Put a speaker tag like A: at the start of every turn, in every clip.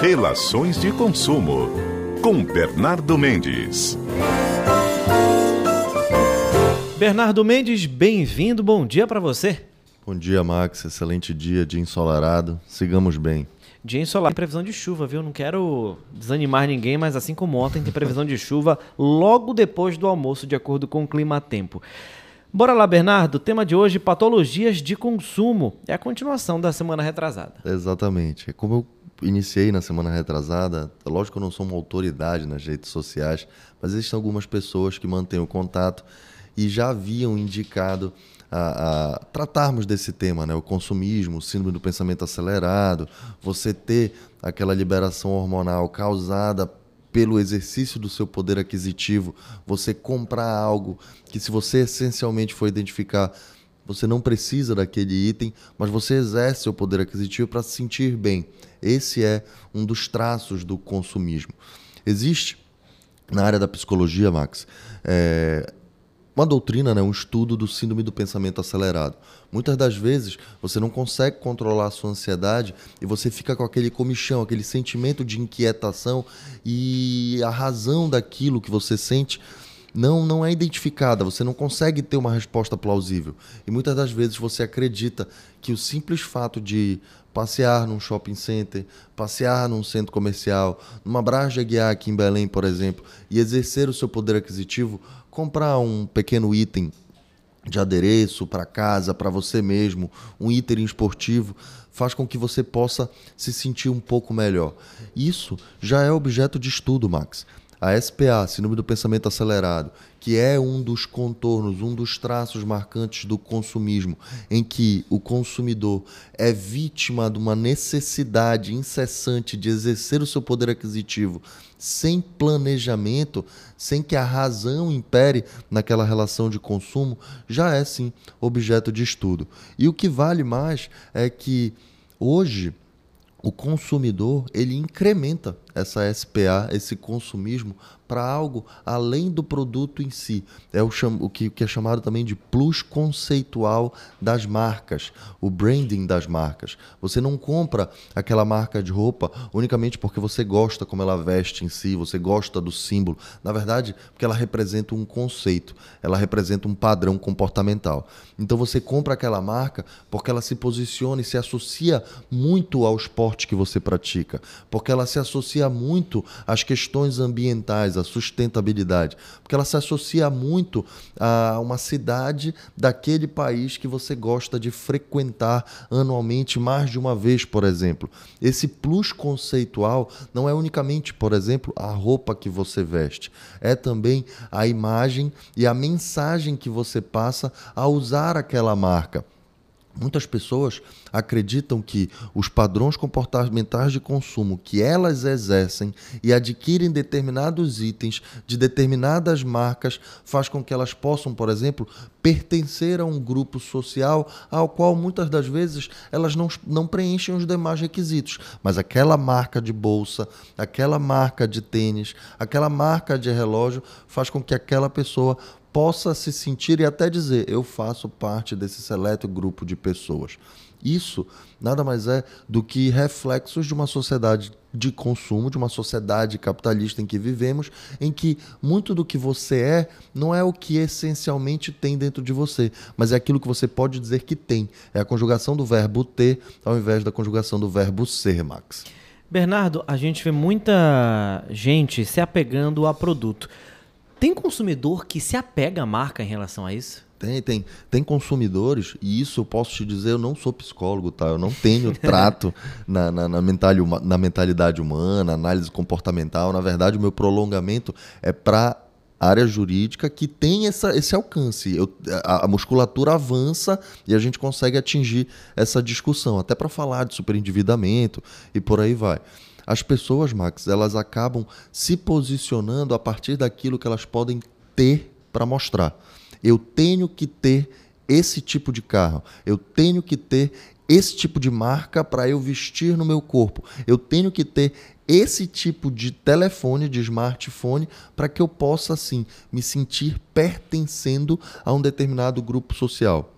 A: Relações de consumo com Bernardo Mendes.
B: Bernardo Mendes, bem-vindo. Bom dia para você.
C: Bom dia, Max. Excelente dia, dia ensolarado. Sigamos bem.
B: Dia ensolarado, tem previsão de chuva, viu? Não quero desanimar ninguém, mas assim como ontem tem previsão de chuva logo depois do almoço, de acordo com o clima-tempo. Bora lá, Bernardo. O tema de hoje, patologias de consumo. É a continuação da semana retrasada.
C: Exatamente. Como eu iniciei na semana retrasada, lógico que eu não sou uma autoridade nas redes sociais, mas existem algumas pessoas que mantêm o contato e já haviam indicado a, a, tratarmos desse tema, né? o consumismo, o síndrome do pensamento acelerado, você ter aquela liberação hormonal causada pelo exercício do seu poder aquisitivo, você comprar algo que, se você essencialmente for identificar, você não precisa daquele item, mas você exerce seu poder aquisitivo para se sentir bem. Esse é um dos traços do consumismo. Existe na área da psicologia, Max, é, uma doutrina, né, um estudo do síndrome do pensamento acelerado. Muitas das vezes você não consegue controlar a sua ansiedade e você fica com aquele comichão, aquele sentimento de inquietação e a razão daquilo que você sente não, não é identificada, você não consegue ter uma resposta plausível. E muitas das vezes você acredita que o simples fato de passear num shopping center, passear num centro comercial, numa Braja Guiar aqui em Belém, por exemplo, e exercer o seu poder aquisitivo, comprar um pequeno item de adereço para casa, para você mesmo, um item esportivo, faz com que você possa se sentir um pouco melhor. Isso já é objeto de estudo, Max. A SPA, Síndrome do Pensamento Acelerado, que é um dos contornos, um dos traços marcantes do consumismo, em que o consumidor é vítima de uma necessidade incessante de exercer o seu poder aquisitivo sem planejamento, sem que a razão impere naquela relação de consumo, já é sim objeto de estudo. E o que vale mais é que hoje o consumidor ele incrementa essa SPA, esse consumismo, para algo além do produto em si. É o, cham o, que, que, é chamado também de plus conceitual das marcas, o branding das marcas. Você não compra aquela marca de roupa unicamente porque você gosta como ela veste em si, você gosta do símbolo. Na verdade, porque ela representa um conceito, ela representa um padrão comportamental. Então você compra aquela marca porque ela se posiciona e se associa muito ao esporte que você pratica, porque ela se associa muito às questões ambientais, à sustentabilidade, porque ela se associa muito a uma cidade daquele país que você gosta de frequentar anualmente mais de uma vez, por exemplo. Esse plus conceitual não é unicamente, por exemplo, a roupa que você veste, é também a imagem e a mensagem que você passa a usar aquela marca. Muitas pessoas acreditam que os padrões comportamentais de consumo que elas exercem e adquirem determinados itens de determinadas marcas faz com que elas possam, por exemplo, pertencer a um grupo social ao qual muitas das vezes elas não, não preenchem os demais requisitos. Mas aquela marca de bolsa, aquela marca de tênis, aquela marca de relógio faz com que aquela pessoa possa se sentir e até dizer: eu faço parte desse seleto grupo de pessoas. Isso nada mais é do que reflexos de uma sociedade de consumo, de uma sociedade capitalista em que vivemos, em que muito do que você é não é o que essencialmente tem dentro de você, mas é aquilo que você pode dizer que tem. É a conjugação do verbo ter ao invés da conjugação do verbo ser, Max.
B: Bernardo, a gente vê muita gente se apegando a produto. Tem consumidor que se apega à marca em relação a isso?
C: Tem, tem. Tem consumidores, e isso eu posso te dizer, eu não sou psicólogo, tá? Eu não tenho trato na, na, na, mentalidade, na mentalidade humana, análise comportamental. Na verdade, o meu prolongamento é para área jurídica que tem essa, esse alcance. Eu, a, a, musculatura avança e a gente consegue atingir essa discussão, até para falar de superendividamento e por aí vai. As pessoas, Max, elas acabam se posicionando a partir daquilo que elas podem ter para mostrar. Eu tenho que ter esse tipo de carro, eu tenho que ter esse tipo de marca para eu vestir no meu corpo, eu tenho que ter esse tipo de telefone, de smartphone, para que eu possa, assim, me sentir pertencendo a um determinado grupo social.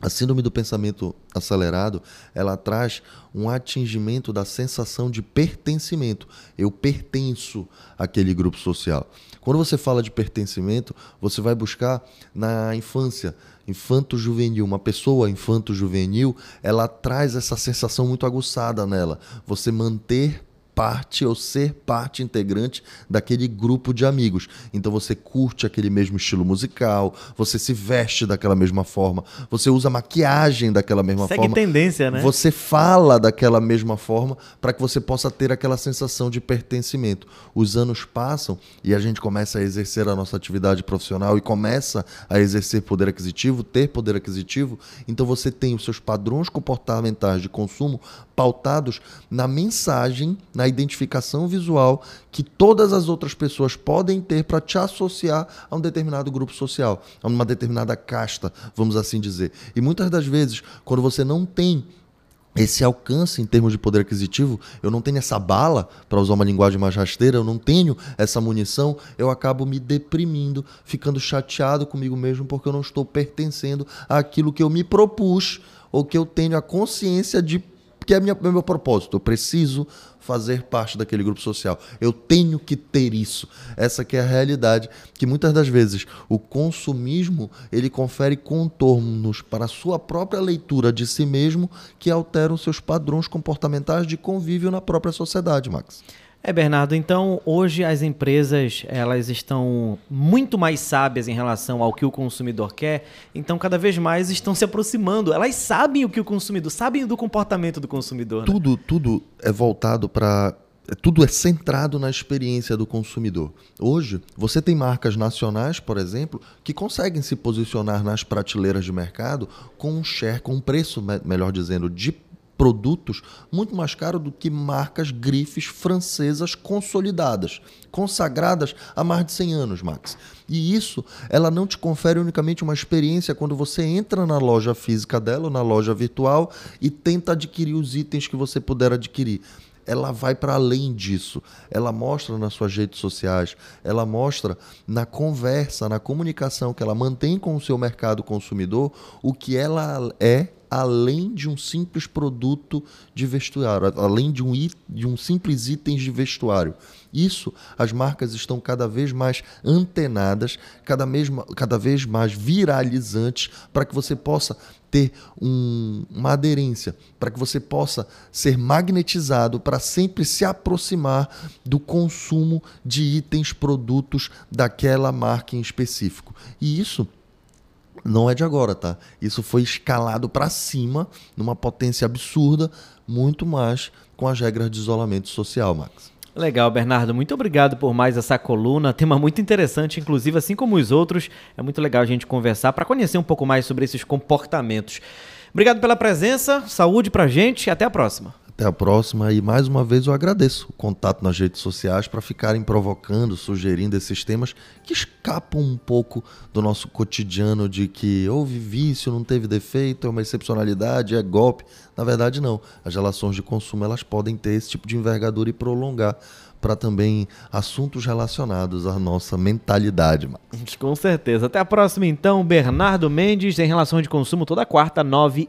C: A síndrome do pensamento acelerado, ela traz um atingimento da sensação de pertencimento. Eu pertenço àquele grupo social. Quando você fala de pertencimento, você vai buscar na infância, infanto-juvenil. Uma pessoa infanto-juvenil, ela traz essa sensação muito aguçada nela. Você manter parte ou ser parte integrante daquele grupo de amigos. Então você curte aquele mesmo estilo musical, você se veste daquela mesma forma, você usa maquiagem daquela mesma
B: Segue
C: forma.
B: tendência, né?
C: Você fala daquela mesma forma para que você possa ter aquela sensação de pertencimento. Os anos passam e a gente começa a exercer a nossa atividade profissional e começa a exercer poder aquisitivo, ter poder aquisitivo. Então você tem os seus padrões comportamentais de consumo pautados na mensagem, na identificação visual que todas as outras pessoas podem ter para te associar a um determinado grupo social, a uma determinada casta, vamos assim dizer. E muitas das vezes, quando você não tem esse alcance em termos de poder aquisitivo, eu não tenho essa bala, para usar uma linguagem mais rasteira, eu não tenho essa munição, eu acabo me deprimindo, ficando chateado comigo mesmo porque eu não estou pertencendo àquilo que eu me propus ou que eu tenho a consciência de que é minha, meu propósito. Eu preciso fazer parte daquele grupo social. Eu tenho que ter isso. Essa que é a realidade que muitas das vezes o consumismo ele confere contornos para a sua própria leitura de si mesmo que alteram seus padrões comportamentais de convívio na própria sociedade, Max.
B: É, Bernardo, então hoje as empresas elas estão muito mais sábias em relação ao que o consumidor quer, então cada vez mais estão se aproximando. Elas sabem o que o consumidor, sabem do comportamento do consumidor. Né?
C: Tudo, tudo é voltado para tudo é centrado na experiência do consumidor. Hoje, você tem marcas nacionais, por exemplo, que conseguem se posicionar nas prateleiras de mercado com um share, com um preço, melhor dizendo, de produtos muito mais caro do que marcas grifes francesas consolidadas, consagradas há mais de 100 anos, Max. E isso, ela não te confere unicamente uma experiência quando você entra na loja física dela ou na loja virtual e tenta adquirir os itens que você puder adquirir ela vai para além disso. Ela mostra nas suas redes sociais, ela mostra na conversa, na comunicação que ela mantém com o seu mercado consumidor o que ela é além de um simples produto de vestuário, além de um, de um simples itens de vestuário. Isso, as marcas estão cada vez mais antenadas, cada, mesma, cada vez mais viralizantes, para que você possa ter um, uma aderência, para que você possa ser magnetizado para sempre se aproximar do consumo de itens, produtos daquela marca em específico. E isso não é de agora, tá? Isso foi escalado para cima, numa potência absurda, muito mais com as regras de isolamento social, Max.
B: Legal, Bernardo. Muito obrigado por mais essa coluna. Tema muito interessante, inclusive, assim como os outros. É muito legal a gente conversar para conhecer um pouco mais sobre esses comportamentos. Obrigado pela presença, saúde pra gente e até a próxima.
C: Até a próxima e mais uma vez eu agradeço o contato nas redes sociais para ficarem provocando, sugerindo esses temas que escapam um pouco do nosso cotidiano de que houve vício, não teve defeito, é uma excepcionalidade, é golpe. Na verdade não. As relações de consumo elas podem ter esse tipo de envergadura e prolongar para também assuntos relacionados à nossa mentalidade.
B: Com certeza. Até a próxima, então. Bernardo Mendes, em relação de consumo, toda quarta, 9